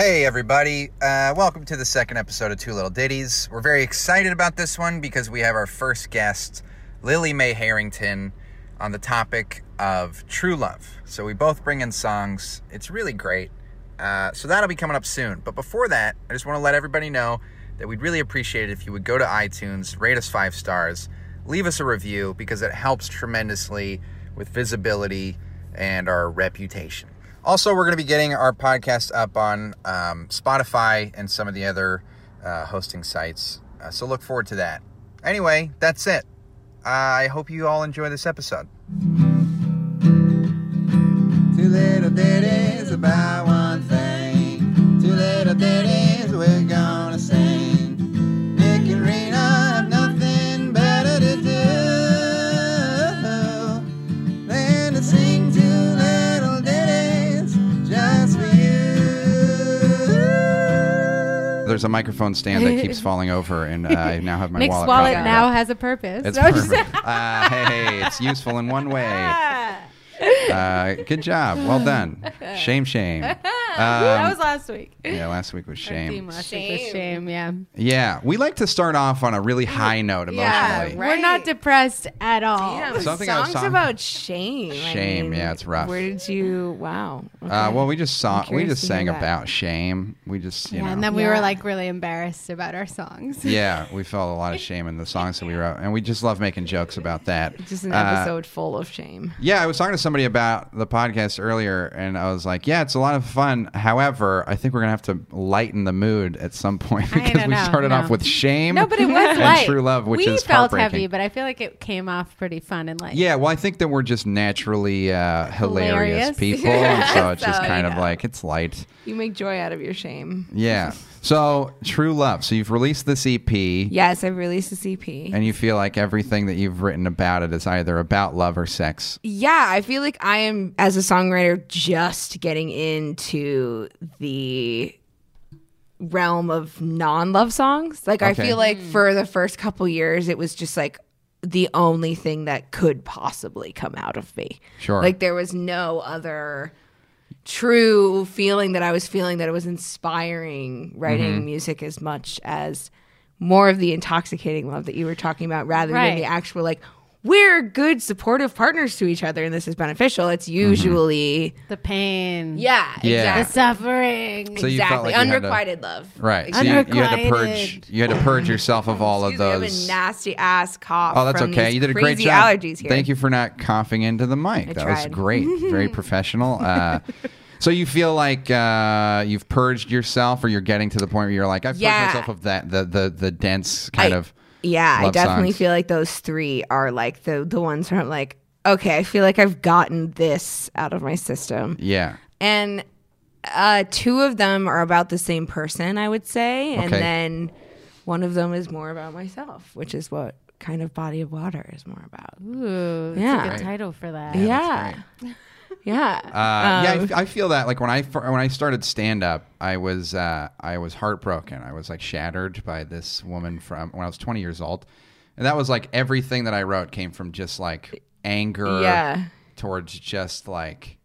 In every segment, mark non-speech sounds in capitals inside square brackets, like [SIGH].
Hey, everybody. Uh, welcome to the second episode of Two Little Ditties. We're very excited about this one because we have our first guest, Lily Mae Harrington, on the topic of true love. So we both bring in songs. It's really great. Uh, so that'll be coming up soon. But before that, I just want to let everybody know that we'd really appreciate it if you would go to iTunes, rate us five stars, leave us a review because it helps tremendously with visibility and our reputation. Also, we're going to be getting our podcast up on um, Spotify and some of the other uh, hosting sites. Uh, so look forward to that. Anyway, that's it. I hope you all enjoy this episode. Little ditties about one thing. Little ditties There's a microphone stand that keeps [LAUGHS] falling over, and uh, I now have my Nick's wallet. wallet now has a purpose. It's No, [LAUGHS] perfect. uh, hey, it's useful in one way. Uh, good job. Well done. [LAUGHS] Shame, shame. Um, that was last week. yeah, last week was Our theme shame. week was shame. Yeah. Yeah, we like to start off on a really high note emotionally. Yeah, right. We're not depressed at all. Damn, Something I songs saw- about shame. I Shame, mean, yeah, it's rough. Where did you? Wow. Uh, well, we just saw, we just sang about shame. We just, you Yeah, know, and then we were like really embarrassed about our songs. yeah, we felt a lot of shame in the songs that we wrote, and we just love making jokes about that. just an Uh, episode full of shame. Yeah, I was talking to somebody about the podcast earlier, and I was like, "Yeah, it's a lot of fun. However, I think we're gonna have to lighten the mood at some point [LAUGHS] because we know, started off with shame. No, but it was and light. true love, which we is felt heavy, but I feel like it came off pretty fun and light. Yeah, well, I think that we're just naturally uh, hilarious, Hilarious. people, so [LAUGHS] it's just So, kind of like it's light. You make joy out of your shame. Yeah. [LAUGHS] So, True Love. So you've released this EP, Yes, I've released a EP. and you feel like everything that you've written about it is either about love or sex. yeah, I feel like I am, as a songwriter, just getting into the realm of non-love songs. Like I feel like hmm. for the first couple years, it was just like the only thing that could possibly come out of me. Sure. Like there was no other true feeling that I was feeling that it was inspiring writing Mm-hmm. music as much as more of the intoxicating love that you were talking about rather Right. than the actual like we're good supportive partners to each other and this is beneficial. Mm-hmm. It's usually The pain. yeah, Yeah. The suffering. So you felt exactly. like you had to- Unrequited love. Right. So you, you had to purge. You had to purge yourself of all of Excuse me, I have those. a nasty ass cough. Oh, that's from okay. You did a great job. Allergies here. Thank you for not coughing into the mic. I that was great. [LAUGHS] Very professional. Uh, so you feel like uh, you've purged yourself, or you're getting to the point where you're like, I've purged myself of that the the the dense kind I- of. Yeah, I definitely songs. feel like those three are like the the ones where I'm like, okay, I feel like I've gotten this out of my system. Yeah. And uh, two of them are about the same person, I would say, and Okay. then one of them is more about myself, which is what kind of body of water is more about. Ooh, that's Yeah. a good Right. title for that. Yeah, yeah. Uh, yeah, I Um, I, feel that. Like when I when I started stand up, I was uh, I was heartbroken. I was like shattered by this woman from when I was 20 years old, and that was like everything that I wrote came from just like anger Yeah. towards just like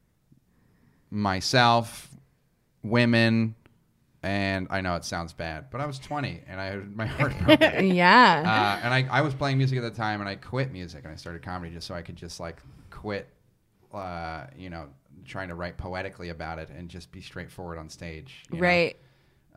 myself, women, and I know it sounds bad, but I was 20 and I had my heart broken. [LAUGHS] yeah. Uh, and I, I was playing music at the time, and I quit music and I started comedy just so I could just like quit, uh, you know, trying to write poetically about it and just be straightforward on stage. you know? right.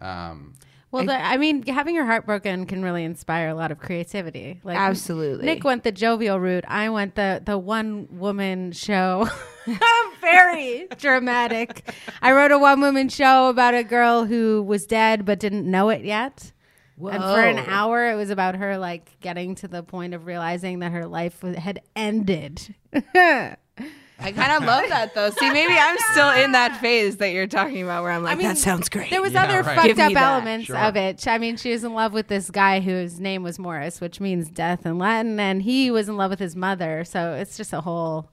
Um, Well, the, I mean, having your heart broken can really inspire a lot of creativity. Like Absolutely. Nick went the jovial route. I went the the one woman show. [LAUGHS] [LAUGHS] Very dramatic. I wrote a one woman show about a girl who was dead but didn't know it yet. And for an hour, it was about her like getting to the point of realizing that her life was- had ended. [LAUGHS] I kind of love that though. See, maybe I'm [LAUGHS] still in that phase that you're talking about where I'm like, I mean, that sounds great. There was Yeah, other right. fucked Give up elements Sure. of it. I mean, she was in love with this guy whose name was Morris, which means death in Latin, and he was in love with his mother. So it's just a whole.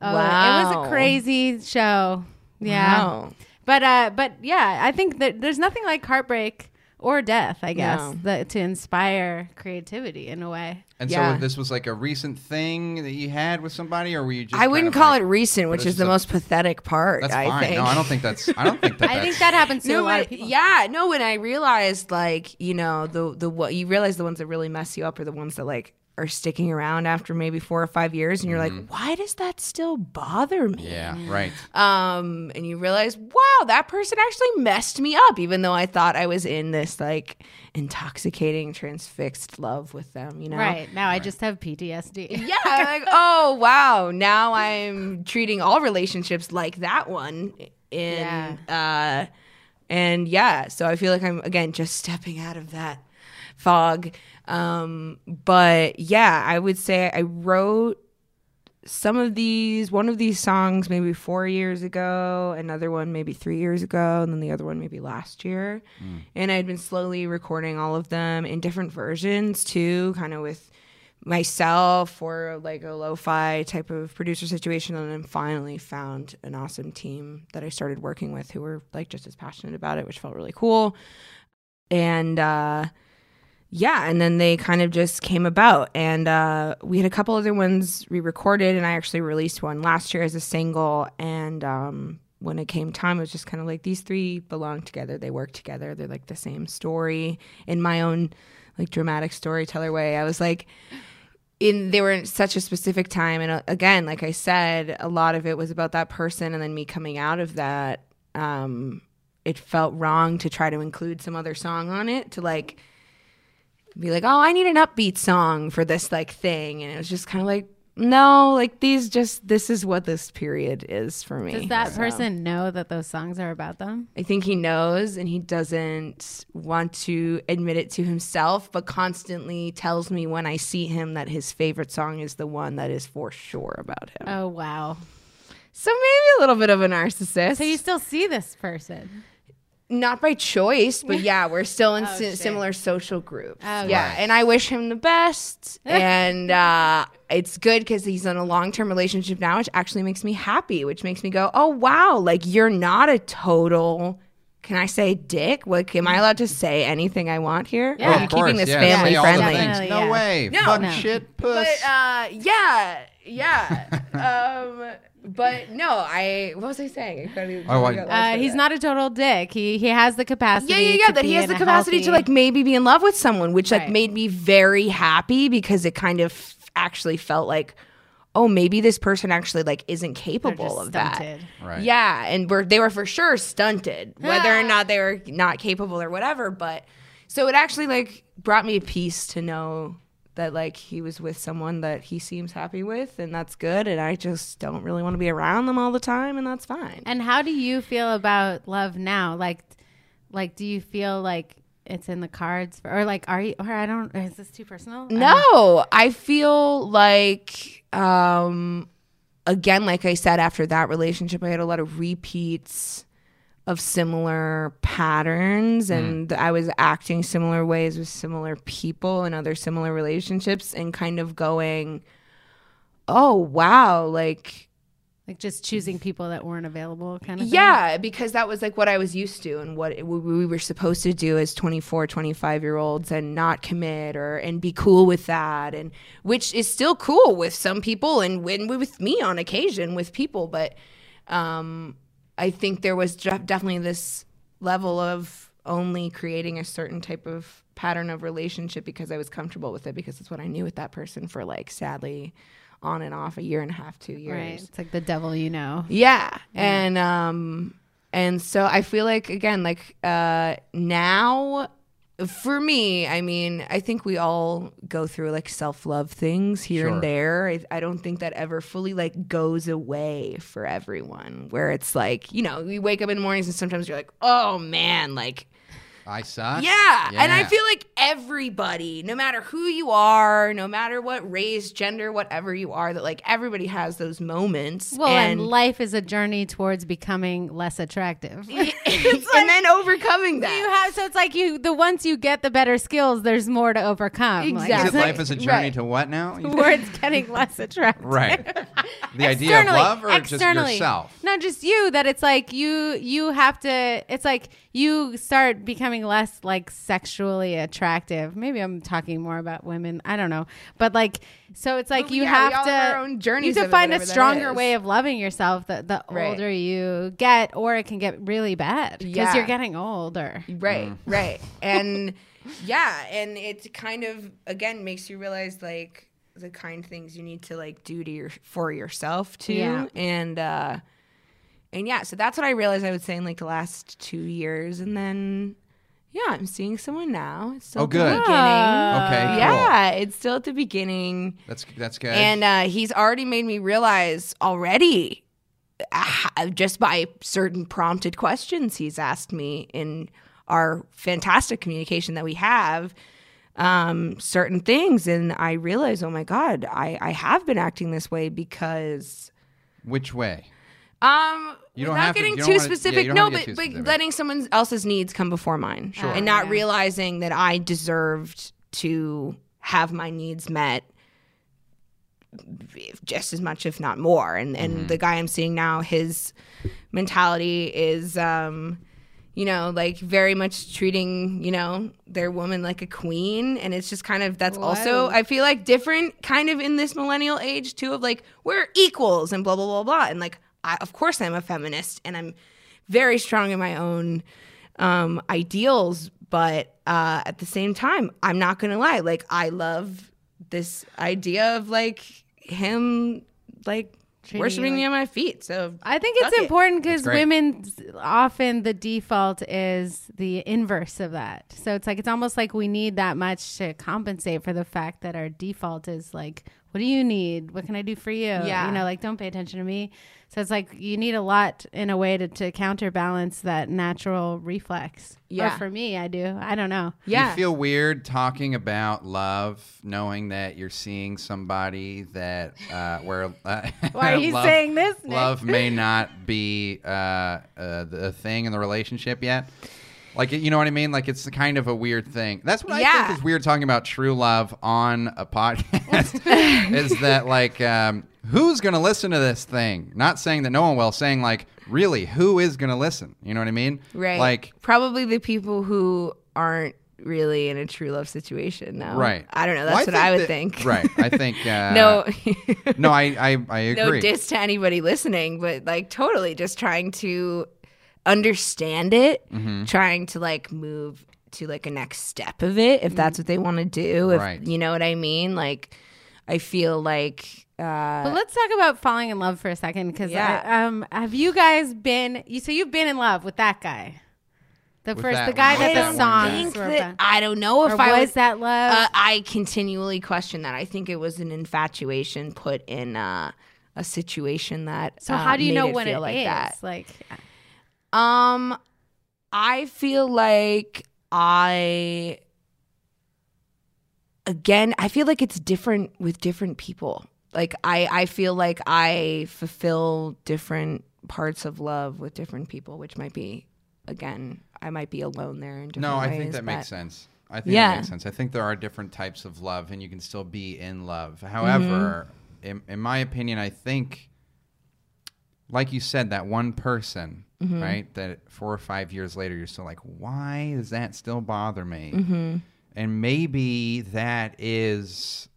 Oh, It was a crazy show. Yeah. Wow. But uh, but yeah, I think that there's nothing like heartbreak or death, I guess, No. that to inspire creativity in a way. And Yeah. so this was like a recent thing that you had with somebody, or were you just? I wouldn't call like- it recent, which is the a- most pathetic part. That's I fine. think. No, I don't think that's. I don't think that. [LAUGHS] I think that happens to a No, lot of people. yeah, no. When I realized, like, you know, the the what you realize the ones that really mess you up are the ones that like are sticking around after maybe four or five years, and you're like, why does that still bother me? Mm-hmm. Yeah. Right. Um, and you realize, wow, that person actually messed me up, even though I thought I was in this like intoxicating, transfixed love with them. You know, Right. Now I just have PTSD. yeah, like, [LAUGHS] oh wow, now I'm treating all relationships like that one. In uh and yeah, so I feel like I'm again just stepping out of that fog. Um but yeah, I would say I wrote some of these one of these songs maybe 4 years ago, another one maybe 3 years ago, and then the other one maybe last year. And I'd been slowly recording all of them in different versions too, kind of with myself or like a lo-fi type of producer situation. And then finally found an awesome team that I started working with who were like just as passionate about it which felt really cool. And uh yeah and then they kind of just came about. And uh we had a couple other ones re-recorded and I actually released one last year as a single. And um when it came time it was just kind of like these three belong together. They work together. They're like the same story. In my own like dramatic storyteller way I was like in they were in such a specific time. And uh, again like i said a lot of it was about that person and then me coming out of that. Um it felt wrong to try to include some other song on it to like be like oh i need an upbeat song for this like thing and it was just kind of like no like these just this is what this period is for me Does that So, person know that those songs are about them? i think he knows and he doesn't want to admit it to himself but constantly tells me when i see him that his favorite song is the one that is for sure about him Oh wow. So maybe a little bit of a narcissist. So you still see this person? Not by choice, but [LAUGHS] yeah, we're still in Oh, si- similar social groups. Oh, yeah, right. and I wish him the best. [LAUGHS] and uh, it's good because he's in a long term relationship now, which actually makes me happy. Which makes me go, oh wow, like you're not a total. Can I say dick? Like, am I allowed to say anything I want here? Yeah. Or Of are you keeping this yeah, family say all friendly? things. Hell No yeah. way. No. Fuck No. shit, puss. But uh, yeah, yeah. um, [LAUGHS] but no, I. What was I saying? I even- Oh, I I- got lost Uh, he's it. not a total dick. He he has the capacity. Yeah, yeah, yeah. to That he has the a capacity to like maybe be in love with someone, which like made me very happy because it kind of actually felt like, oh, maybe this person actually like isn't capable just of that. Right. Yeah, and we're, they were for sure stunted, [LAUGHS] whether or not they were not capable or whatever. But so it actually like brought me a peace to know that like he was with someone that he seems happy with, and that's good. And I just don't really want to be around them all the time, and that's fine. And how do you feel about love now? Like, like, do you feel like it's in the cards, or like, are you? Or I don't. Is this too personal? I No, I feel like um again like I said after that relationship I had a lot of repeats of similar patterns and I was acting similar ways with similar people and other similar relationships and kind of going oh wow like like just choosing people that weren't available, kind of. thing? yeah, because that was like what I was used to and what it, we were supposed to do as 24, 25 year olds and not commit or and be cool with that and which is still cool with some people and when with me on occasion with people, but um I think there was de- definitely this level of only creating a certain type of pattern of relationship because I was comfortable with it because it's what I knew with that person for like sadly on and off a year and a half, two years. Right. It's like the devil you know. Yeah. And um and so I feel like again like uh now for me, I mean, I think we all go through like self-love things here Sure. and there. I, I don't think that ever fully like goes away for everyone where it's like, you know, you wake up in the mornings and sometimes you're like, "Oh man, like I suck. yeah. And I feel like everybody, no matter who you are, no matter what race, gender, whatever you are, that like everybody has those moments. Well, and, life is a journey towards becoming less attractive. [LAUGHS] [LAUGHS] [LAUGHS] and then overcoming that. you have so it's like you the once you get the better skills, there's more to overcome. Like, Exactly. Is it life is a journey Right. to what now? You- towards getting less attractive. right. The idea of love or just externally. yourself? Not just you. That it's like you. You have to. It's like you start becoming becoming less like sexually attractive. Maybe I'm talking more about women. I don't know. But like so it's like But you yeah, have to have our own journeys you have to find a stronger way of loving yourself the the Right. older you get or it can get really bad because Yeah. you're getting older. Right, Mm. right. And [LAUGHS] yeah, and it kind of again makes you realize like the kind things you need to like do to your for yourself too. Yeah. And uh and yeah, so that's what I realized I would say in like the last two years and then yeah, I'm seeing someone now. It's still Oh, at the good. beginning. Okay, cool. Yeah, it's still at the beginning. That's that's good. And uh, he's already made me realize already, uh, just by certain prompted questions he's asked me in our fantastic communication that we have, um, certain things. And I realize, oh my God, I, I have been acting this way because. Which way? Um, You don't without have to- getting you don't too wanna- yeah, specific, no, but, get too but specific. letting someone else's needs come before mine, Sure. and not Yeah. realizing that I deserved to have my needs met just as much, if not more. And and Mm-hmm. the guy I'm seeing now, his mentality is, um, you know, like very much treating you know their woman like a queen, and it's just kind of that's also I feel like different kind of in this millennial age too of like we're equals and blah blah blah blah, and like I, of course I'm a feminist and I'm very strong in my own um, ideals, but uh, at the same time, I'm not gonna lie. Like I love this idea of like him like Treating you worshiping like- me on my feet. So I think it's it. important because That's women often the default is the inverse of that. So it's like it's almost like we need that much to compensate for the fact that our default is like, what do you need? What can I do for you? Yeah. You know, like don't pay attention to me. So it's like you need a lot in a way to, to counterbalance that natural reflex. Yeah. Or for me, I do. I don't know. Yeah, You feel weird talking about love, knowing that you're seeing somebody that uh, where uh, [LAUGHS] Why are you love, saying this, Nick? Love may [LAUGHS] not be uh, uh, the thing in the relationship yet. Like you know what I mean? Like it's kind of a weird thing. That's what I think is weird talking about true love on a podcast. [LAUGHS] is that like um, who's gonna listen to this thing? Not saying that no one will. Saying like really, who is gonna listen? You know what I mean? right. Like probably the people who aren't really in a true love situation now. Right. I don't know. Well, That's what I would that- think. Right. I [LAUGHS] think. Uh, no. [LAUGHS] No, I, I, I no agree. diss to anybody listening, but like totally just trying to understand it, Mm-hmm. trying to like move to like a next step of it if that's what they want to do. If, Right. You know what I mean? Like, I feel like. Uh, But let's talk about falling in love for a second because Yeah. um, have you guys been? You so you've been in love with that guy, the With first, the guy one, that with the that one songs guy. think were that. I don't know if Or I was was that love? Uh, I continually question that. I think it was an infatuation put in uh, a situation that. so uh, how do you know it when feel it like is? that? Like, Um, I feel like I again, I feel like it's different with different people. Like I, I feel like I fulfill different parts of love with different people, which might be again, I might be alone there in different no, I ways, think that makes sense. I think Yeah. that makes sense. I think there are different types of love, and you can still be in love. However, Mm-hmm. in, in my opinion, I think, like you said, that one person, Mm-hmm. right? That four or five years later, you're still like, why does that still bother me? Mm-hmm. And maybe that is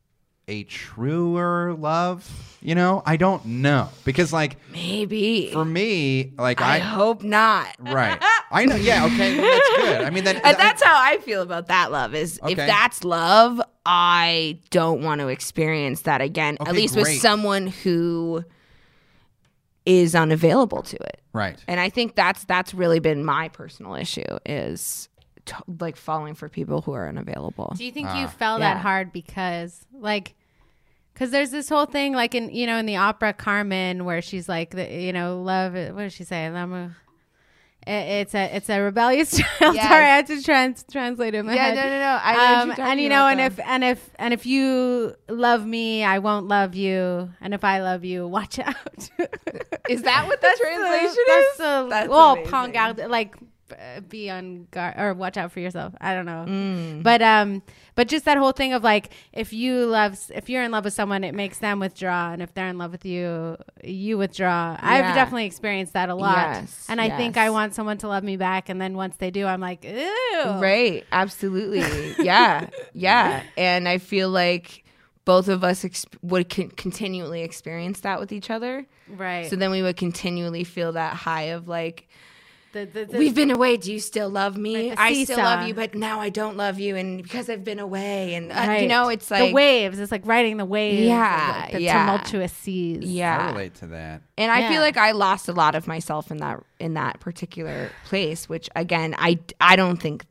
a truer love. You know, I don't know because, like, Maybe. for me, like I, I, hope not. right, [LAUGHS] I know, yeah, okay, well, that's good. I mean, that, And that's how I feel about that love is if that's love, I don't want to experience that again. At Okay, least with someone who is unavailable to it. right. And I think that's that's really been my personal issue is t- like falling for people who are unavailable. do you think Ah. you fell Yeah. that hard because, like, because there's this whole thing, like in you know in the opera Carmen, where she's like, the, you know, love. What does she say? It- It's a it's a rebellious [LAUGHS] child. Yes. Sorry, I had to trans- translate it in my Yeah, head. no, no, no. I um, and you know, and if and if and if you love me, I won't love you, and if I love you, watch out. [LAUGHS] Is that what the translation that's is? the That's well, amazing. pong out like be on guard or watch out for yourself. I don't know. Mm. But um but just that whole thing of like if you love if you're in love with someone it makes them withdraw and if they're in love with you you withdraw. I've definitely experienced that a lot. Yes, and I think I want someone to love me back and then once they do I'm like, "Ew." Right. Absolutely. yeah. Yeah. And I feel like both of us ex- would con- continually experience that with each other. Right. So then we would continually feel that high of like, the, the, the, we've been away. Do you still love me? Like I still love you, but now I don't love you. And because I've been away, and uh, you know, it's like the waves. It's like riding the waves. Yeah, like, the yeah. tumultuous seas. Yeah, I relate to that. And I Yeah. feel like I lost a lot of myself in that in that particular place, which again, I I don't think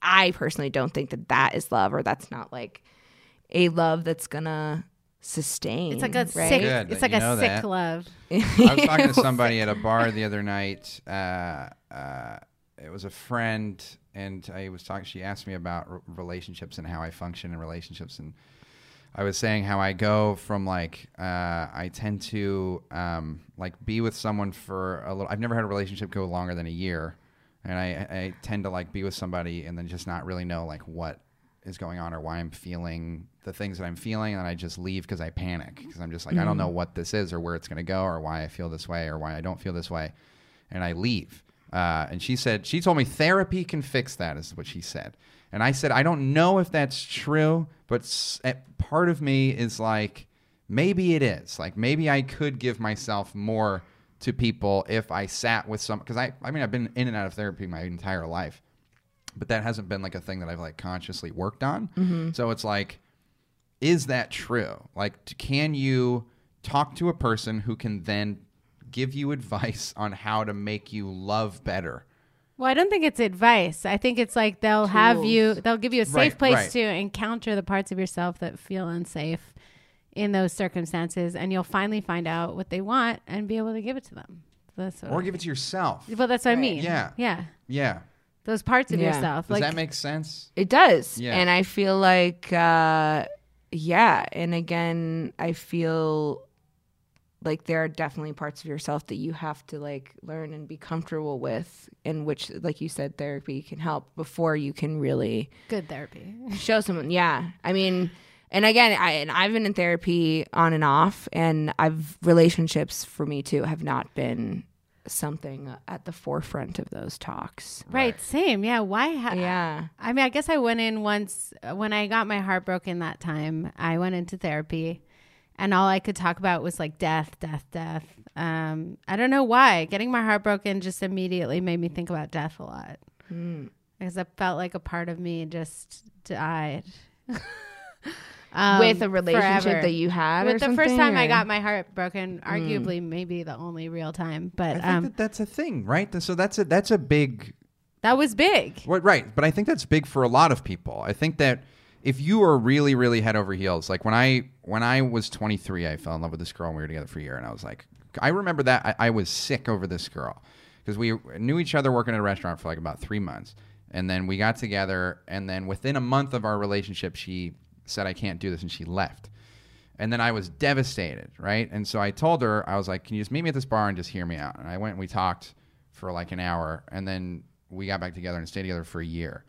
I personally don't think that that is love or that's not like a love that's gonna sustain. It's like a right? sick. Good It's like you a sick that. love. [LAUGHS] I was talking to somebody at a bar the other night. Uh, uh, it was a friend, and I was talking. She asked me about r- relationships and how I function in relationships, and I was saying how I go from like uh, I tend to um, like be with someone for a little. I've never had a relationship go longer than a year, and I, I tend to like be with somebody and then just not really know like what is going on or why I'm feeling the things that I'm feeling, and I just leave because I panic because I'm just like I don't know what this is or where it's going to go or why I feel this way or why I don't feel this way, and I leave. Uh, and she said she told me therapy can fix that is what she said, and I said I don't know if that's true, but s- eh, part of me is like maybe it is like maybe I could give myself more to people if I sat with some because I I mean I've been in and out of therapy my entire life but that hasn't been like a thing that I've like consciously worked on. So it's like, is that true? Like, t- can you talk to a person who can then give you advice on how to make you love better? Well, I don't think it's advice. I think it's like they'll have you. They'll give you a safe Right, place right. to encounter the parts of yourself that feel unsafe in those circumstances, and you'll finally find out what they want and be able to give it to them. That's what Or I- give it to yourself? Well, that's what I mean. Yeah. yeah. Yeah. Those parts of Yeah. yourself. Does like that make sense? It does. Yeah. And I feel like uh yeah, and again, I feel like there are definitely parts of yourself that you have to like learn and be comfortable with in which like you said therapy can help before you can really good therapy. [LAUGHS] show someone yeah i mean and again i and i've been in therapy on and off and i've relationships for me too have not been something at the forefront of those talks Right. Same. Yeah. Why? Ha- yeah I mean, I guess I went in once when I got my heart broken that time. I went into therapy, and all I could talk about was like death, death, death. Um, I don't know why. Getting my heart broken just immediately made me think about death a lot because I felt like a part of me just died. [LAUGHS] Um, with a relationship forever. that you had or With the first time I got my heart broken, arguably maybe the only real time, But I but think um, that that's a thing, right? So that's a that's a big that was big. Well, right, but I think that's big for a lot of people. I think that if you are really, really head over heels, like when I when I was 23, I fell in love with this girl and we were together for a year, and I was like, I remember that I, I was sick over this girl because we knew each other working at a restaurant for like about three months, and then we got together, and then within a month of our relationship, she said I can't do this, and she left. And then I was devastated, right? And so I told her, I was like, "Can you just meet me at this bar and just hear me out?" And I went and we talked for like an hour, and then we got back together and stayed together for a year.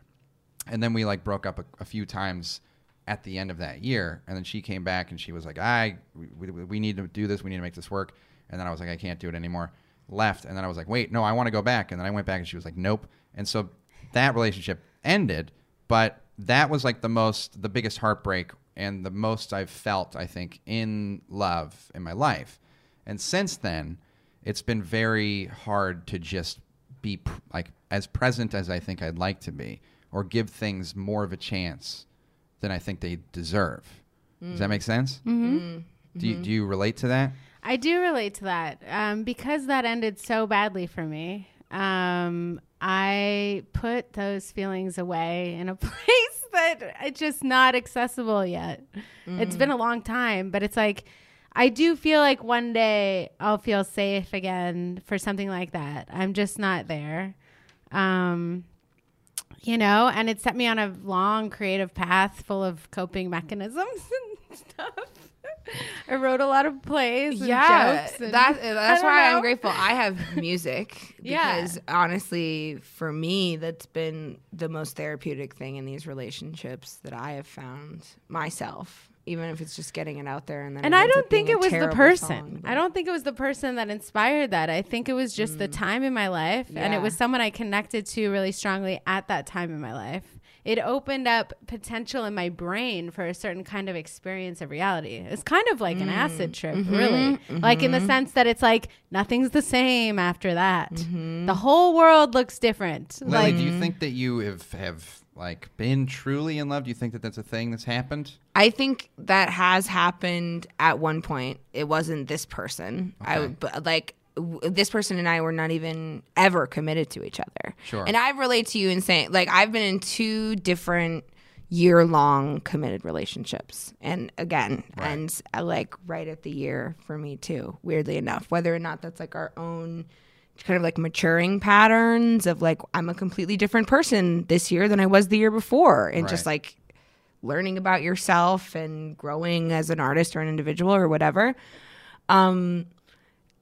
And then we like broke up a, a few times at the end of that year. And then she came back and she was like, "I, we, we, we need to do this. We need to make this work." And then I was like, "I can't do it anymore." Left, and then I was like, "Wait, no, I want to go back." And then I went back, and she was like, "Nope." And so that relationship ended. But that was like the most, the biggest heartbreak and the most I've felt, I think, in love in my life. And since then, it's been very hard to just be pr- like as present as I think I'd like to be, or give things more of a chance than I think they deserve. Does that make sense? Mm-hmm. Do you, do you relate to that? I do relate to that um, because that ended so badly for me. Um, I put those feelings away in a [LAUGHS] place that it's just not accessible yet. It's been a long time, but it's like I do feel like one day I'll feel safe again for something like that. I'm just not there. Um, you know, and it set me on a long creative path full of coping mechanisms [LAUGHS] and stuff. I wrote a lot of plays. And yeah, jokes and- that, [LAUGHS] that's why know. I'm grateful. I have [LAUGHS] music Yeah. because honestly, for me, that's been the most therapeutic thing in these relationships that I have found myself. Even if it's just getting it out there, and then And I don't think it was the person. song, I don't think it was the person that inspired that. I think it was just the mm. time in my life. And it was someone I connected to really strongly at that time in my life. It opened up potential in my brain for a certain kind of experience of reality. It's kind of like an mm. acid trip, mm-hmm. really. Like in the mm-hmm. sense that it's like nothing's the same after that. Mm-hmm. The whole world looks different. Lily, like do you think that you have have like been truly in love? Do you think that that's a thing that's happened? I think that has happened at one point. It wasn't this person. I Okay. would, but like w- this person and I were not even ever committed to each other. Sure. And I relate to you in saying like I've been in two different year long committed relationships. And again, Right. and uh, like right at the year for me too, weirdly enough, whether or not that's like our own kind of like maturing patterns of like I'm a completely different person this year than I was the year before and just like learning about yourself and growing as an artist or an individual or whatever. Um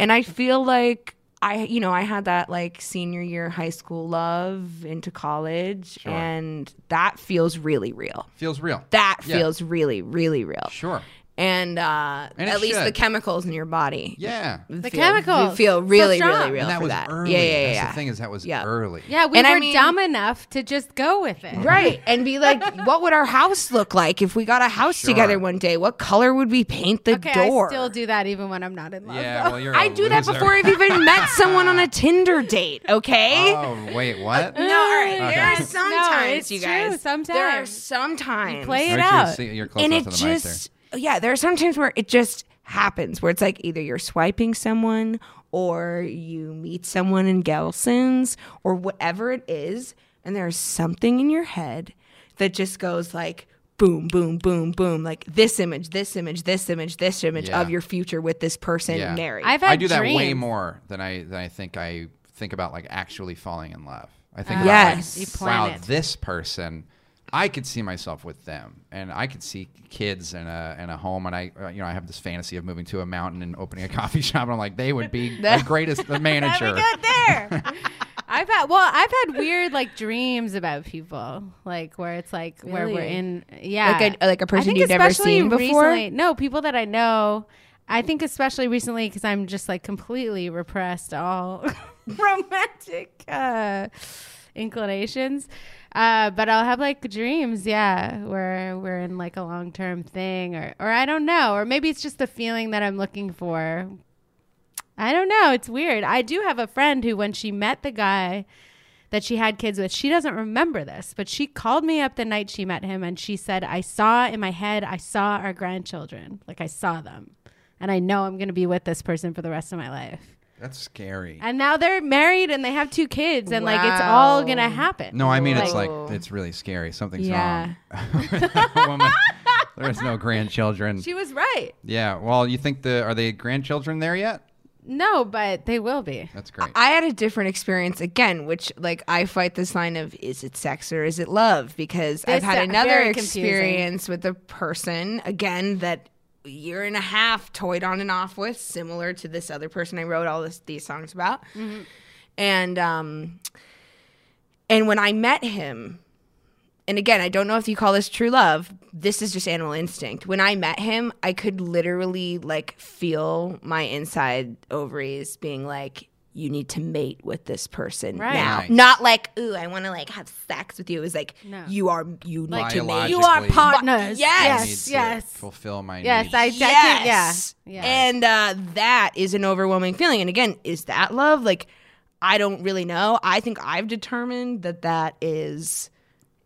and I feel like I you know, I had that like senior year high school love into college Sure. and that feels really real. Feels real. That Yeah. feels really really real. Sure. And uh And at least the chemicals in your body Yeah. The feel, chemicals. feel So really strong. really real And that for was that. early. Yeah, yeah, yeah. Yeah. the thing is that was Yeah. early. Yeah, we And I were mean- dumb enough to just go with it. Right. [LAUGHS] And be like, what would our house look like if we got a house Sure. together one day? What color would we paint the Okay, door? I still do that even when I'm not in love. Yeah, well, you're. I a do that before I've even met [LAUGHS] someone on a Tinder date, okay? Oh wait, what? [LAUGHS] No, all right. Okay. There are No, sometimes, it's you true, guys. There are sometimes. sometimes. play it Make you out. see- You're close and it to the mic just, yeah, there are sometimes where it just happens, where it's like either you're swiping someone or you meet someone in Gelson's or whatever it is, and there's something in your head that just goes like, boom, boom, boom, boom, like this image, this image, this image, this image Yeah. of your future with this person Yeah. married. I've had I do that way more than I than I think I think about like actually falling in love. I think Ah. about Yes. Like, wow, it. this person, I could see myself with them, and I could see kids in a in a home, and I uh, you know I have this fantasy of moving to a mountain and opening a [LAUGHS] coffee shop, and I'm like they would be [LAUGHS] the greatest the [LAUGHS] manager. That'd be good there. I've had well, I've had weird like dreams about people, like where it's like where we're in, yeah, Like a- like a I person you've never seen before? recently- No, people that I know. I think especially recently because I'm just like completely repressed all romantic uh, inclinations. Uh, but I'll have like dreams, yeah, where we're in like a long term thing, or or I don't know, or maybe it's just the feeling that I'm looking for. I don't know. It's weird. I do have a friend who, when she met the guy that she had kids with, she doesn't remember this, but she called me up the night she met him and she said, I saw in my head, I saw our grandchildren. Like I saw them. And I know I'm going to be with this person for the rest of my life. That's scary. And now they're married and they have two kids and like it's all Wow. going to happen. no, I mean it's like Whoa. it's really scary. Something's Yeah. wrong. [LAUGHS] [LAUGHS] Woman, There's no grandchildren. She was right. Yeah. Well, you think the are they grandchildren there yet? No, but they will be. That's great. I had a different experience again, which like I fight this line of is it sex or is it love? Because I've This had another very confusing. experience with a person again that a year and a half toyed on and off with, similar to this other person I wrote all this these songs about. Mm-hmm. And um and when I met him, and again, I don't know if you call this true love. This is just animal instinct. When I met him, I could literally like feel my inside ovaries being like, you need to mate with this person Right. now. Nice. Not like, ooh, I want to like have sex with you. It was like, No. you are, you need Like, to mate. You are Biologically- partners. Yes. I need Yes. to Yes. Fulfill my Yes. needs. I, I can, yeah. Yes. Yeah. And uh, that is an overwhelming feeling. And again, is that love? Like, I don't really know. I think I've determined that that is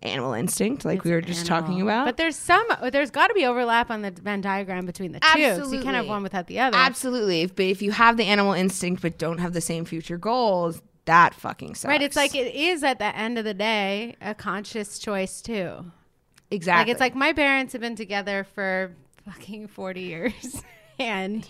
animal instinct, like we were just talking about. But there's some, oh, there's got to be overlap on the Venn diagram between the two. 'cause you can't have one without the other. Absolutely. If, but if you have the animal instinct but don't have the same future goals, that fucking sucks. Right. It's like it is at the end of the day a conscious choice too. exactly. Like it's like my parents have been together for fucking 40 years. [LAUGHS] and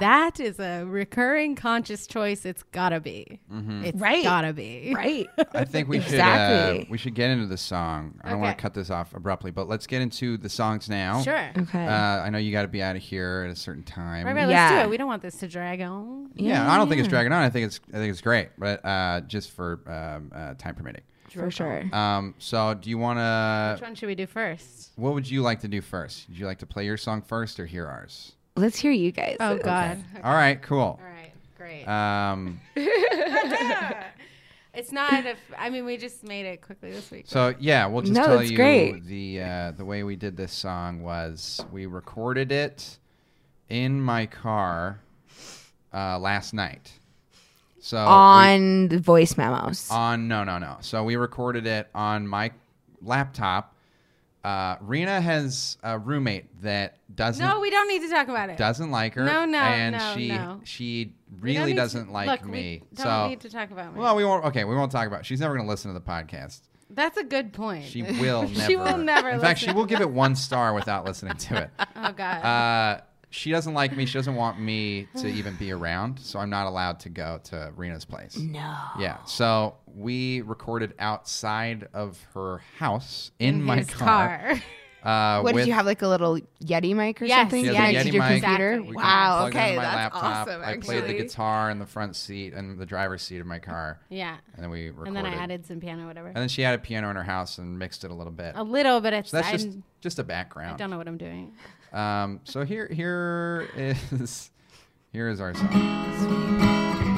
that is a recurring conscious choice. It's gotta be. It's Right. It's gotta be. Right. I think we [LAUGHS] should uh, we should get into the song. I don't want to cut this off abruptly, but let's get into the songs now. Sure. Okay. Uh, I know you got to be out of here at a certain time. Right, right, let's Yeah. do it. We don't want this to drag on. Yeah, I don't think it's dragging on. I think it's I think it's great, but uh, just for um, uh, time permitting. For sure. Um, so, do you want to? Which one should we do first? What would you like to do first? Would you like to play your song first or hear ours? Let's hear you guys. Oh God. All right, cool. All right, great. Um, [LAUGHS] it's not. A, I mean, we just made it quickly this week. so yeah, we'll just No, tell it's you great. the uh, the way we did this song was we recorded it in my car uh, last night. So we- On the voice memos. On no no no. So we recorded it on my laptop. Uh, Rena has a roommate that doesn't no, we don't need to talk about it. doesn't like her. No, no, and no, she no. she really to- doesn't like look, me. We don't so need to talk about me. well, we won't. Okay, we won't talk about. She's never going to listen to the podcast. That's a good point. She will never. [LAUGHS] She will never In fact, she will give it one star without listening to it. [LAUGHS] oh God. Uh, she doesn't like me. She doesn't want me to [SIGHS] even be around. So I'm not allowed to go to Rena's place. no. Yeah. So we recorded outside of her house in, my his car. [LAUGHS] Uh, What with, did you have like a little Yeti mic or Yes, something? She yeah, a you Yeti did your mic. computer. Exactly. We Wow. plugged it Okay, my that's laptop. awesome. I played the guitar in the front seat and the driver's seat of my car, yeah. and then we recorded. And then I added some piano, whatever. And then she had a piano in her house and mixed it a little bit. a little bit. It's So that's I, just just a background. I don't know what I'm doing. Um, so here here is here is our song.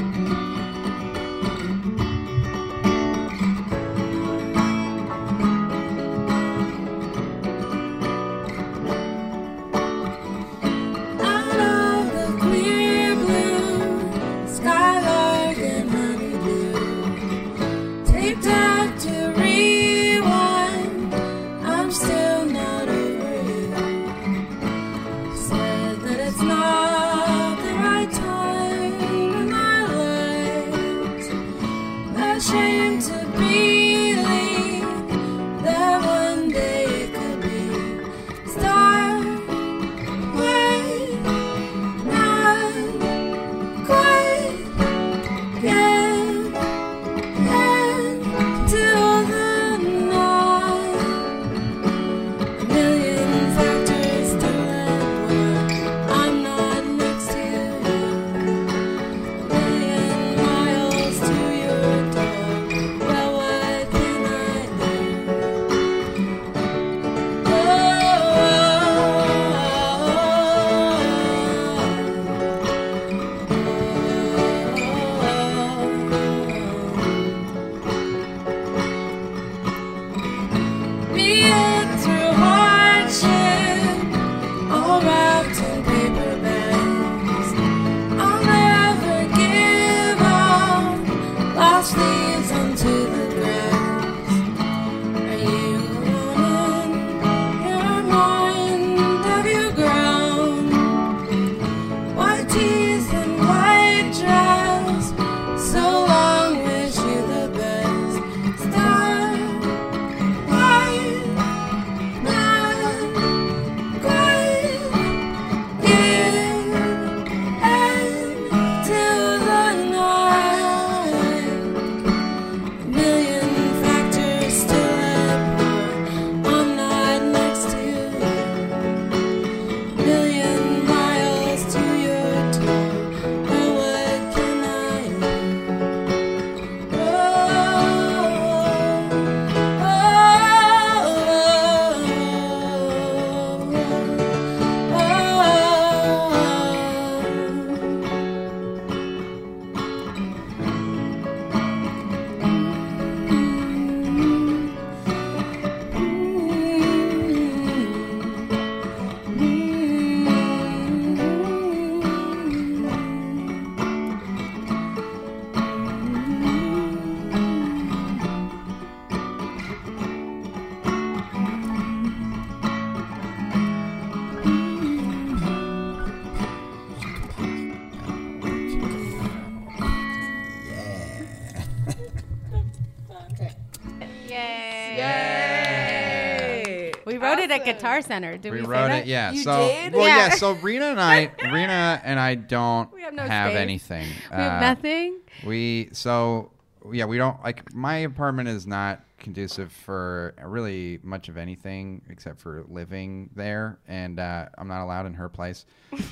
Yay! We wrote it at Guitar Center. Did we, we say wrote that? it. Yeah. You so did? well, yeah. Yeah. So Rena and I, [LAUGHS] Rena and I don't We have no have anything. We have Uh, nothing. We so yeah, we don't like my apartment is not conducive for really much of anything except for living there, and uh, I'm not allowed in her place.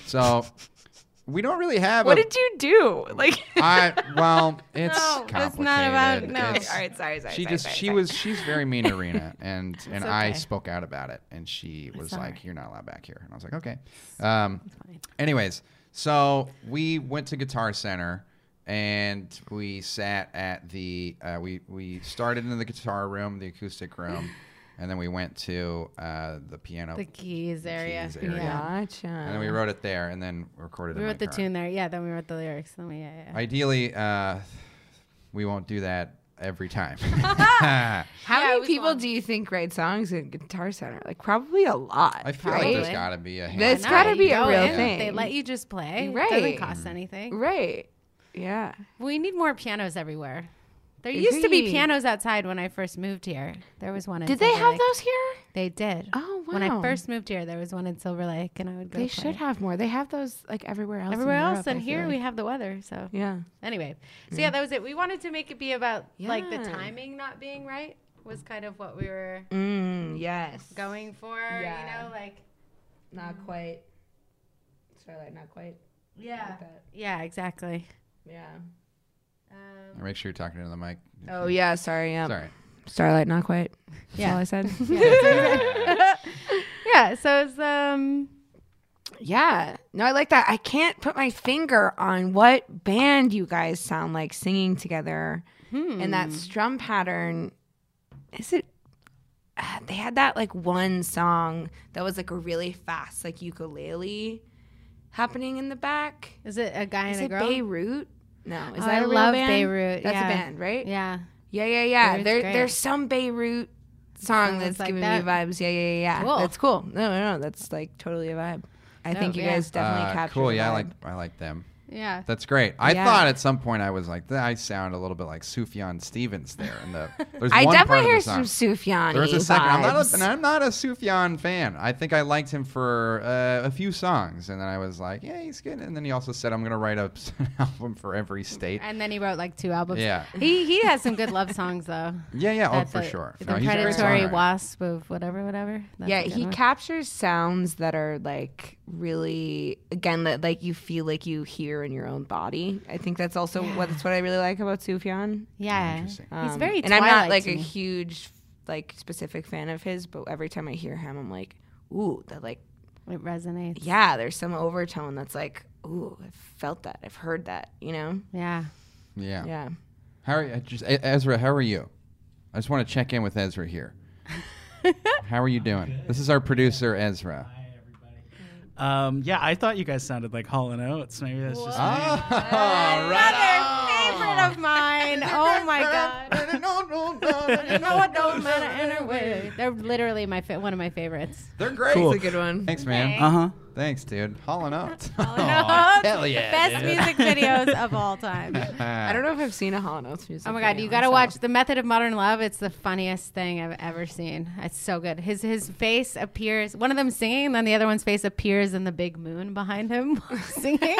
So [LAUGHS] we don't really have. What a, did you do? [LAUGHS] Like, I well, [LAUGHS] it's No, complicated. it's not about- no. It's- all right, sorry, sorry. she sorry, just sorry, she sorry. was she's very mean to Rena [LAUGHS] and and I spoke out about it and she was like you're not allowed back here and I was like okay um anyways so we went to Guitar Center and we sat at the uh, we we started in the guitar room the acoustic room and then we went to uh, the piano The keys area. keys area. Yeah. Gotcha. and then we wrote it there and then recorded We in my wrote the car. tune there. Yeah, then we wrote the lyrics. Then we, yeah, yeah. ideally uh, we won't do that every time [LAUGHS] [LAUGHS] How Yeah, many people fun. do you think write songs in Guitar Center? Like, probably a lot. I feel right? like there's Probably. got to be a There's handful. It's gotta be a real in, thing. They let you just play. Right. It Right. doesn't cost anything. Right. Yeah. We need more pianos everywhere. There used to be pianos outside when I first moved here. There was one in Did they have Lake. those here? They did. Oh, wow! When I first moved here, there was one in Silver Lake, and I would go. They play. should have more. They have those like everywhere else. Everywhere else, Europe, and here we have the weather. So Yeah. anyway, so yeah, that was it. We wanted to make it be about like the timing not being right was kind of what we were Mm, yes. going for. Yeah. You know, like Not quite. Starlight, not quite. yeah, yeah, exactly. Yeah. Um, Make sure you're talking into the mic. Oh yeah. Sorry. Yeah. Sorry. Starlight, not quite. That's Yeah. all I said. [LAUGHS] [LAUGHS] yeah, so it's um Yeah. No, I like that. I can't put my finger on what band you guys sound like singing together. And that strum pattern is it uh, [SIGHS] they had that like one song that was like a really fast like ukulele happening in the back. is it a guy Is and a it girl? Beirut? No, is Oh, that I a real love band? Beirut, That's yeah. a band, right? Yeah. Yeah, yeah, yeah. Beirut's There, great. there's some Beirut song Sounds that's like giving that. me vibes. Yeah, yeah, yeah. yeah. Cool. That's cool. No, no, no. That's like totally a vibe. I No, think you yeah. guys definitely Uh, captured. cool. the Yeah, I like I like them. Yeah. That's great. I Yeah. thought at some point I was like, I sound a little bit like Sufjan Stevens there. In the [LAUGHS] there's I one definitely part hear of the some. Sufjan. There's a second. I'm not a, and I'm not a Sufjan fan. I think I liked him for uh, a few songs, and then I was like, "Yeah, he's good." And then he also said, "I'm going to write a, [LAUGHS] an album for every state." And then he wrote like two albums. Yeah. He he has some good love songs though. [LAUGHS] Yeah, yeah. Oh, for the- sure. The No, he's a great predatory wasp of whatever, whatever. That's yeah, he one. captures sounds that are like really again that like you feel like you hear in your own body. I think that's also what that's what I really like about Sufjan. yeah. Interesting. He's Um, very and I'm not like a huge like specific fan of his, but every time I hear him, I'm like, ooh, that like It resonates. yeah, there's some overtone that's like, ooh, I've felt that, I've heard that, you know? Yeah. Yeah. Yeah. How are you? Just Ezra. How are you? I just want to check in with Ezra here. [LAUGHS] how are you doing? This is our producer Ezra. Um, yeah, I thought you guys sounded like Hall and Oates. Maybe that's just me. [LAUGHS] Oh, Another favorite of mine. Oh my god. [LAUGHS] no, no, No, it don't matter anyway. They're literally my fa- one of my favorites. They're great. Cool. It's a good one. Thanks, man. Uh huh. Thanks, dude. Hall and Oates. No, hell yeah, Best dude. music videos of all time. [LAUGHS] I don't know if I've seen a Hall Notes music. Oh my god, video you gotta myself. watch The Method of Modern Love. It's the funniest thing I've ever seen. It's so good. His his face appears one of them singing, and then the other one's face appears in the big moon behind him [LAUGHS] singing.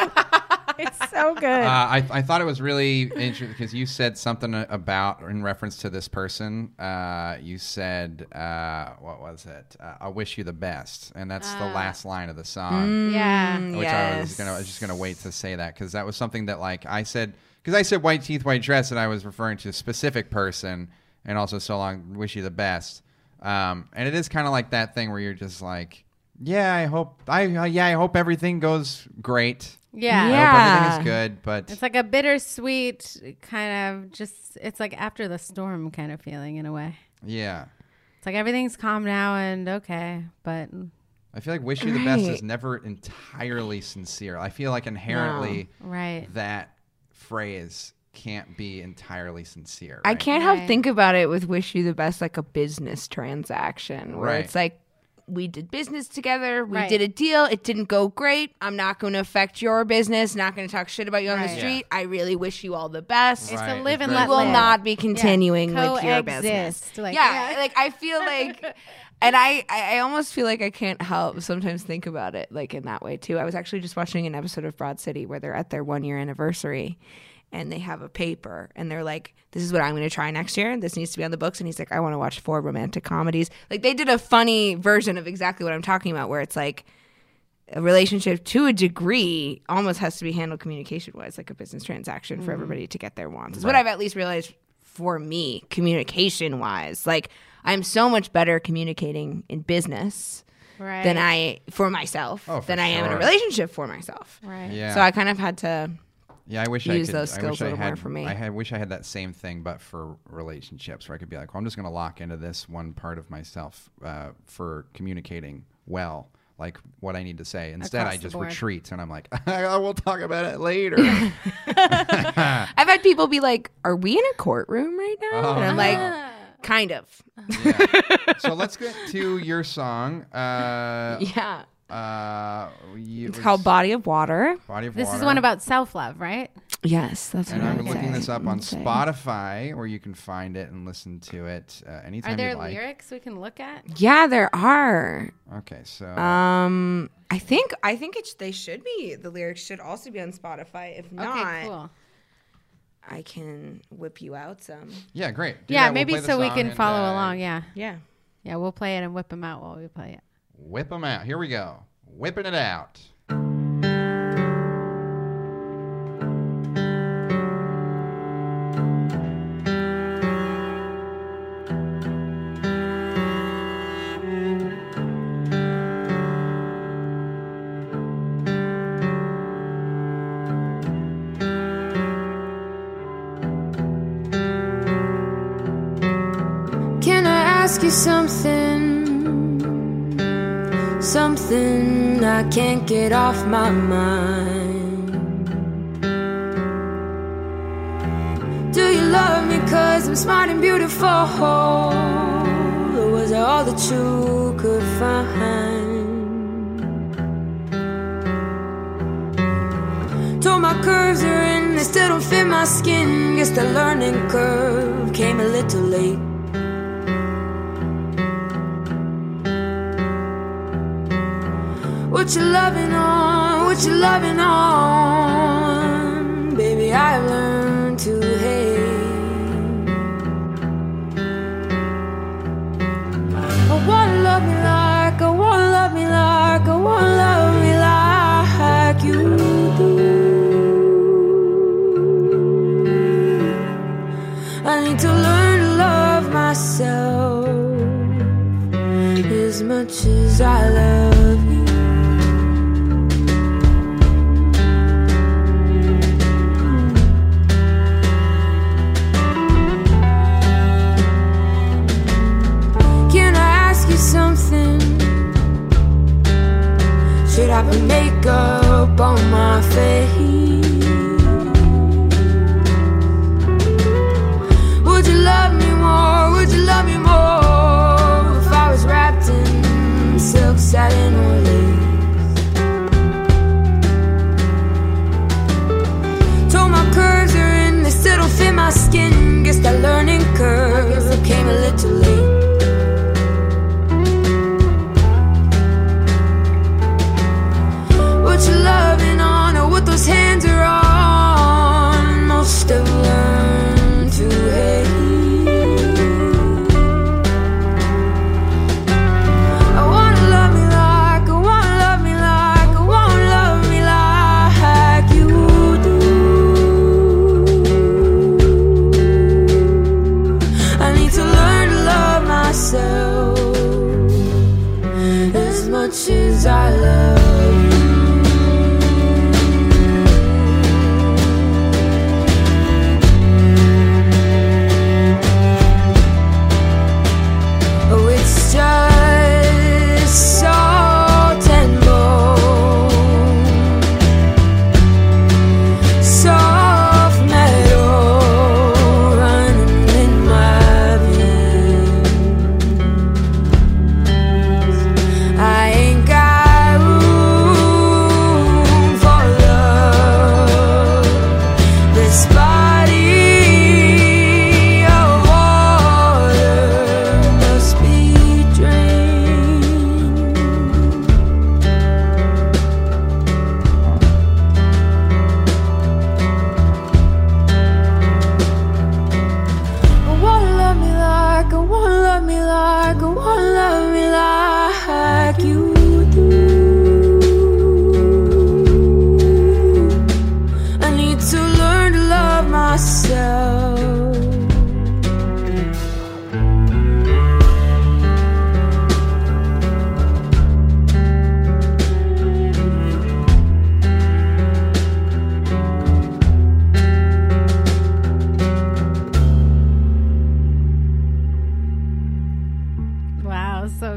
It's so good. Uh, I, I thought it was really interesting because you said something about in reference to this person. Uh, you said, uh, what was it? Uh, I wish you the best, and that's the last line of the song. yeah. Which I was gonna, I was just gonna wait to say that because that was something that like I said because I said white teeth, white dress, and I was referring to a specific person, and also so long, wish you the best. Um, and it is kind of like that thing where you're just like, yeah, I hope, I uh, yeah, I hope everything goes great. Yeah. I Yeah. hope everything is good, but It's like a bittersweet kind of just it's like after the storm kind of feeling in a way. yeah. It's like everything's calm now and okay, but I feel like "Wish You the Best" is Right. never entirely sincere. I feel like inherently right. that phrase can't be entirely sincere. I right? can't Right. help think about it with "Wish You the Best" like a business transaction, where Right. it's like we did business together. We Right. did a deal. It didn't go great. I'm not going to affect your business. Not going to talk shit about you on the Right. street. I really wish you all the best. It's Right, a live it's and very let will live. not be continuing with your Coexist. business. Like, yeah, yeah. like I feel like, [LAUGHS] and I, I I almost feel like I can't help sometimes think about it like in that way too. I was actually just watching an episode of Broad City where they're at their one year anniversary, and they have a paper, and they're like, "This is what I'm going to try next year. This needs to be on the books." And he's like, "I want to watch four romantic comedies." Like they did a funny version of exactly what I'm talking about, where it's like a relationship to a degree almost has to be handled communication wise, like a business transaction for mm-hmm. everybody to get their wants. Is what I've at least realized for me, communication wise. Like I'm so much better communicating in business Right. than I for myself Oh, for than I am in a relationship for myself. Right. Yeah. So I kind of had to Yeah, I wish use I could. those I wish a I little had, more for me. I had, wish I had that same thing, but for relationships, where I could be like, well, I'm just going to lock into this one part of myself uh, for communicating well, like what I need to say. Instead, Across I just retreat, and I'm like, [LAUGHS] I will talk about it later. [LAUGHS] [LAUGHS] I've had people be like, "Are we in a courtroom right now?" And I'm like, "Kind of." Yeah. so let's get to your song. Uh, Yeah. Uh, you, It's called Body of Water. Body of This is one about self love, right? Yes, that's And what I I'm would looking say. this up on I'd. Spotify, where you can find it and listen to it uh, anytime Are there you like. lyrics we can look at? Yeah, there are. Okay, so Um, I think I think it's they should be. The lyrics should also be on Spotify. If not, Okay, cool. I can whip you out some. yeah, great. Do Yeah, that. We'll maybe so we song can and, follow uh, along. Yeah. Yeah. Yeah, we'll play it and whip them out while we play it. Whip them out. Here we go. Whipping it out. Get off my mind. Do you love me cause I'm smart and beautiful? Or was I all that you could find? Told my curves are in, they still don't fit my skin. Guess the learning curve came a little late. What you loving on? What you loving on?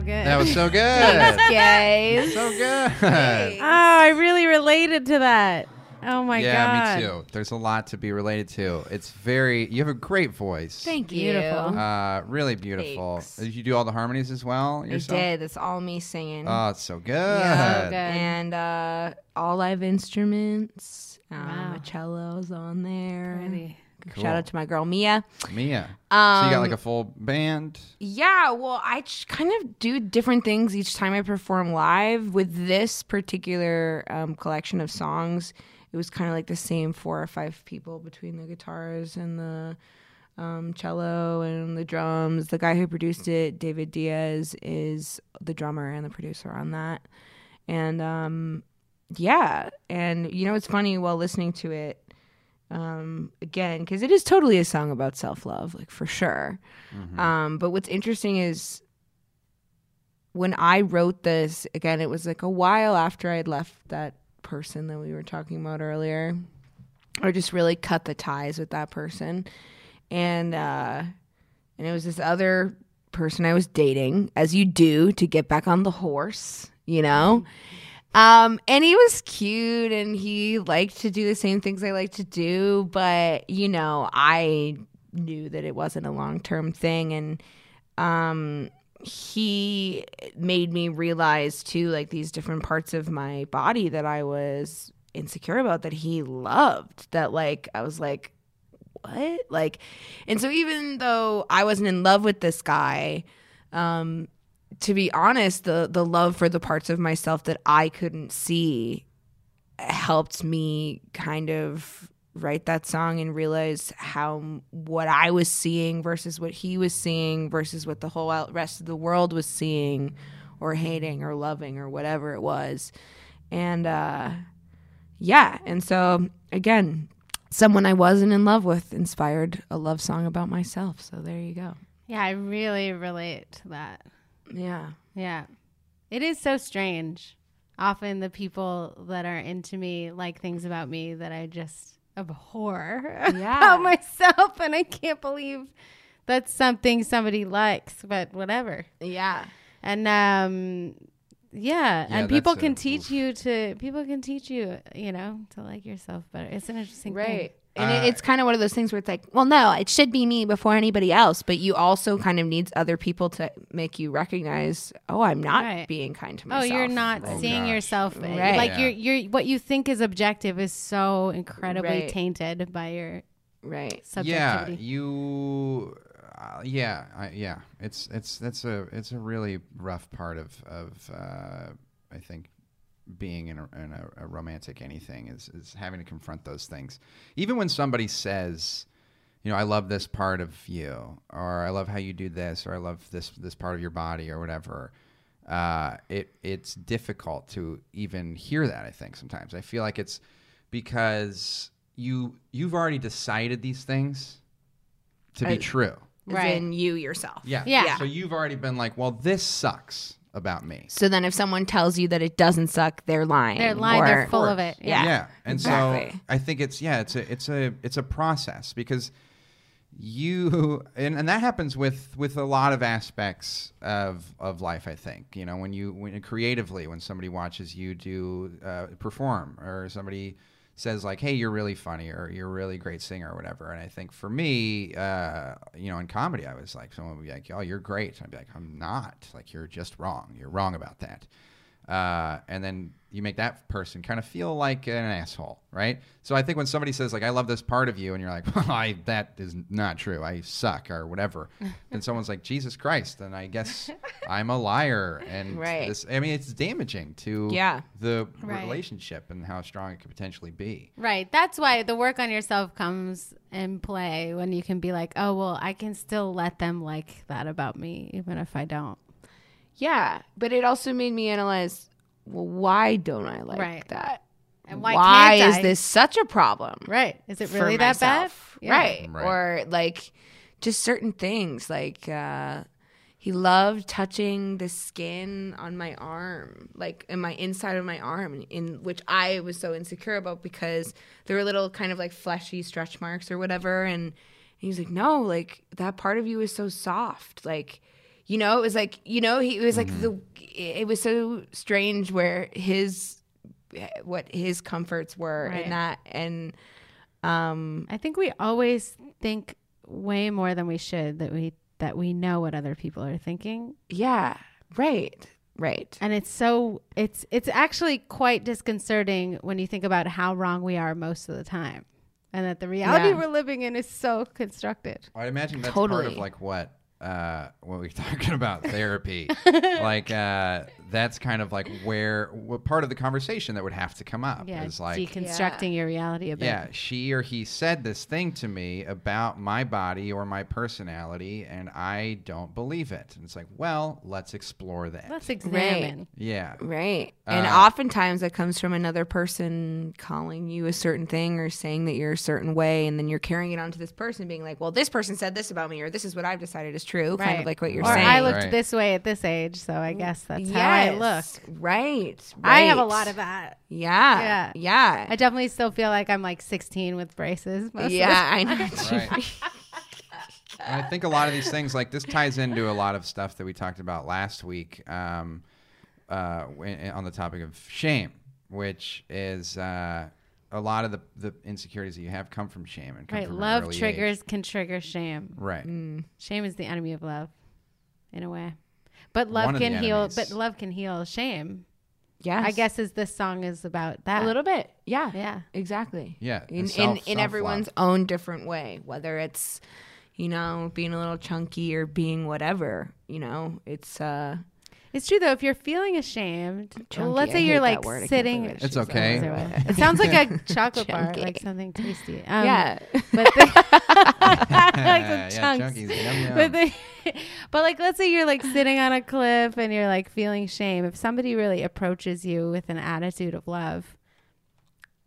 Good. That was so [LAUGHS] good. Guys. so good. oh, I really related to that. Oh my yeah, god. Yeah, me too. There's a lot to be related to. It's very. You have a great voice. Thank Beautiful. you. Uh, really beautiful. Thanks. Did you do all the harmonies as well I did. That's all me singing. Oh, it's so good. So good. and uh, all live instruments. Um, Wow. A cello's on there. Pretty. Cool. Shout out to my girl Mia. Mia. so you got Um, like a full band. Yeah, well, I kind of do different things each time I perform live. With this particular um, collection of songs, it was kind of like the same four or five people between the guitars and the um, cello and the drums. The guy who produced it, David Diaz, is the drummer and the producer on that. And um, yeah, and you know, it's funny while listening to it um, again because it is totally a song about self love, like for sure. Um, but what's interesting is when I wrote this, again, it was like a while after I'd left that person that we were talking about earlier, or just really cut the ties with that person. And uh, and it was this other person I was dating, as you do to get back on the horse, you know. Um, and he was cute and he liked to do the same things I like to do, but you know, I knew that it wasn't a long term thing. And um he made me realize too like these different parts of my body that I was insecure about that he loved that like I was like what? Like and so even though I wasn't in love with this guy um to be honest the the love for the parts of myself that I couldn't see helped me kind of write that song and realize how what I was seeing versus what he was seeing versus what the whole rest of the world was seeing or hating or loving or whatever it was. And uh yeah, and so again, someone I wasn't in love with inspired a love song about myself. So there you go. Yeah, I really relate to that. Yeah. Yeah. It is so strange. Often the people that are into me like things about me that I just abhor [LAUGHS] Yeah. about myself. And I can't believe that's something somebody likes, but whatever. Yeah. And um yeah, Yeah, and people that's a- can teach you to people can teach you, you know, to like yourself better. It's an interesting thing. Right. And Uh, it, it's kind of one of those things where it's like, well, no, it should be me before anybody else. But you also kind of needs other people to make you recognize, oh, I'm not Right. being kind to myself. Oh, you're not Oh, seeing gosh. yourself Right. like Yeah. you're you're what you think is objective is so incredibly Right. tainted by your right. subjectivity. Yeah, you. Uh, yeah, I, yeah. It's it's that's a it's a really rough part of of uh, I think being in, a, in a, a romantic anything is is having to confront those things. Even when somebody says, you know, I love this part of you, or I love how you do this, or I love this this part of your body, or whatever. Uh, it it's difficult to even hear that. I think sometimes I feel like it's because you you've already decided these things to be Uh, true. Right. in you yourself. Yeah. Yeah. So you've already been like, well, this sucks about me. So then if someone tells you that it doesn't suck, they're lying. They're lying. or- They're full of it. Yeah. Yeah. And exactly. so I think it's yeah, it's a it's a it's a process because you and, and that happens with with a lot of aspects of of life i think you know when you when creatively when somebody watches you do uh, perform or somebody says like hey you're really funny or you're a really great singer or whatever. And i think for me uh, you know in comedy i was like someone would be like oh you're great. I'd be like i'm not. Like you're just wrong. You're wrong about that uh, and then you make that person kind of feel like an asshole, right? So I think when somebody says like "I love this part of you," and you're like, [LAUGHS] well, "I that is not true. I suck," or whatever, [LAUGHS] then someone's like, "Jesus Christ!" Then I guess [LAUGHS] I'm a liar, and Right. this. I mean, it's damaging to Yeah. the Right. relationship and how strong it could potentially be. Right. That's why the work on yourself comes in play when you can be like, oh, well, I can still let them like that about me, even if I don't. Yeah. But it also made me analyze, well, why don't I like Right. that? And why, can't is I? this such a problem? Right. Is it really that bad? Yeah. Right. Right. Or like just certain things like uh he loved touching the skin on my arm, like in my inside of my arm, in which I was so insecure about because there were little kind of like fleshy stretch marks or whatever. And he was like, No, like that part of you is so soft. Like you know, it was like you know, he it was like Mm-hmm. the it was so strange where his what his comforts were Right. in that and um I think we always think way more than we should that we that we know what other people are thinking. yeah, right. Right. And it's so it's it's actually quite disconcerting when you think about how wrong we are most of the time. And that the reality Yeah. we're living in is so constructed. I'd imagine that's part of like what uh, what we're [LAUGHS] talking about therapy. [LAUGHS] like uh, that's kind of like where what part of the conversation that would have to come up Yeah. is like deconstructing your reality a bit. yeah, she or he said this thing to me about my body or my personality, and I don't believe it. And it's like, well, let's explore that. Let's examine. yeah, Right. And Uh, oftentimes that comes from another person calling you a certain thing or saying that you're a certain way. And then you're carrying it on to this person being like, well, this person said this about me or this is what I've decided is true. Kind of like what you're or saying. I looked Right. this way at this age, so I guess that's how I look. Yes, Right, I have a lot of that. Yeah. Yeah. Yeah. I definitely still feel like I'm like 16 with braces. Most yeah, I [LAUGHS] know. right. I think a lot of these things, like this, ties into a lot of stuff that we talked about last week um, uh, on the topic of shame, which is uh, a lot of the, the insecurities that you have come from shame and come Right. from an Love early triggers age. can trigger shame. Right. Shame is the enemy of love, in a way. But love can heal. enemies. But love can heal shame. Yes. I guess as this song is about that. a little bit. Yeah. Yeah. Exactly. Yeah, In and in, in everyone's own different way, whether it's you know being a little chunky or being whatever. You know, it's uh It's true though. If you're feeling ashamed, Chunky, let's I say you're like word. Sitting. It's okay. that. [LAUGHS] It sounds like a [LAUGHS] chocolate bar, like something tasty. [LAUGHS] Um, yeah. but the, like yeah, chunks. chunkies, yum, yum. But, the, but like, let's say you're like sitting on a cliff and you're like feeling shame. If somebody really approaches you with an attitude of love,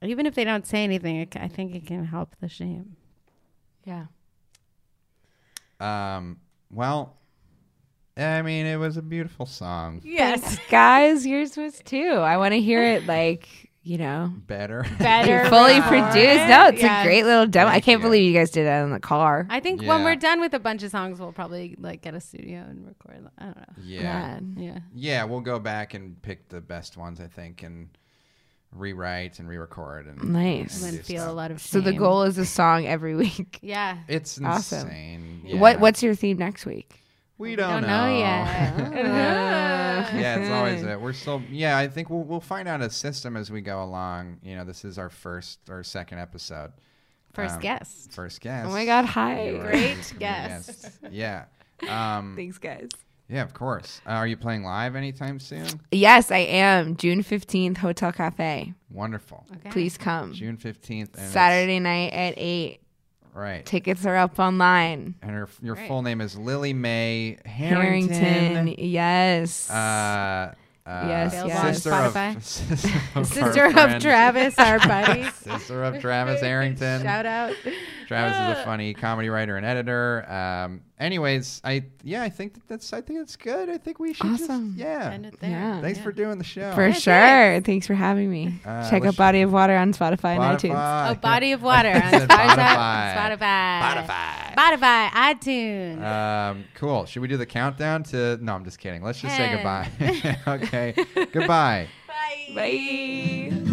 even if they don't say anything, it, I think it can help the shame. yeah. Um, well, I mean, it was a beautiful song. Yes, Guys, yours was too. I want to hear it like, you know, Better. better, [LAUGHS] fully produced. No, it's Yeah. a great little demo. I can't you. believe you guys did that in the car. I think when we're done with a bunch of songs, we'll probably like get a studio and record. I don't know. yeah. Man. Yeah. Yeah, we'll go back and pick the best ones, I think, and rewrite and re-record and Nice. And do then feel a lot of So the goal is a song every [LAUGHS] week. Yeah. It's Awesome. insane. What What's your theme next week? We Don't don't, know yet. [LAUGHS] [LAUGHS] yeah, it's always [LAUGHS] a, we're still yeah. I think we'll we'll find out a system as we go along. You know, this is our first or second episode. First Um, guest. First guest. Oh my God, hi. You are Great guest. Yeah. Um, Thanks, guys. yeah, of course. Uh, are you playing live anytime soon? Yes, I am. June 15th, Hotel Cafe. Wonderful. Okay. Please come. June fifteenth. Saturday night at 8. Right. Tickets are up online. and her your Great. full name is Lily May Harrington. Harrington. Yes. Uh, uh, Yes, yes. [LAUGHS] Sister of, sister of, our Sister of Travis, our buddy. [LAUGHS] Sister of Travis Harrington. Shout out. Travis is a funny comedy writer and editor. Um, anyways, I yeah, I think that that's I think that's good. I think we should Awesome. just yeah. End it there. Yeah. Thanks Yeah. for doing the show. For Yeah, sure. Thanks for having me. Uh, Check out Body of Water on Spotify, and iTunes. Oh, Body of Water on Spotify. Spotify. Spotify. Spotify. iTunes. Um, cool. Should we do the countdown to? No, I'm just kidding. Let's just say goodbye. [LAUGHS] [LAUGHS] okay. goodbye. Bye. Bye.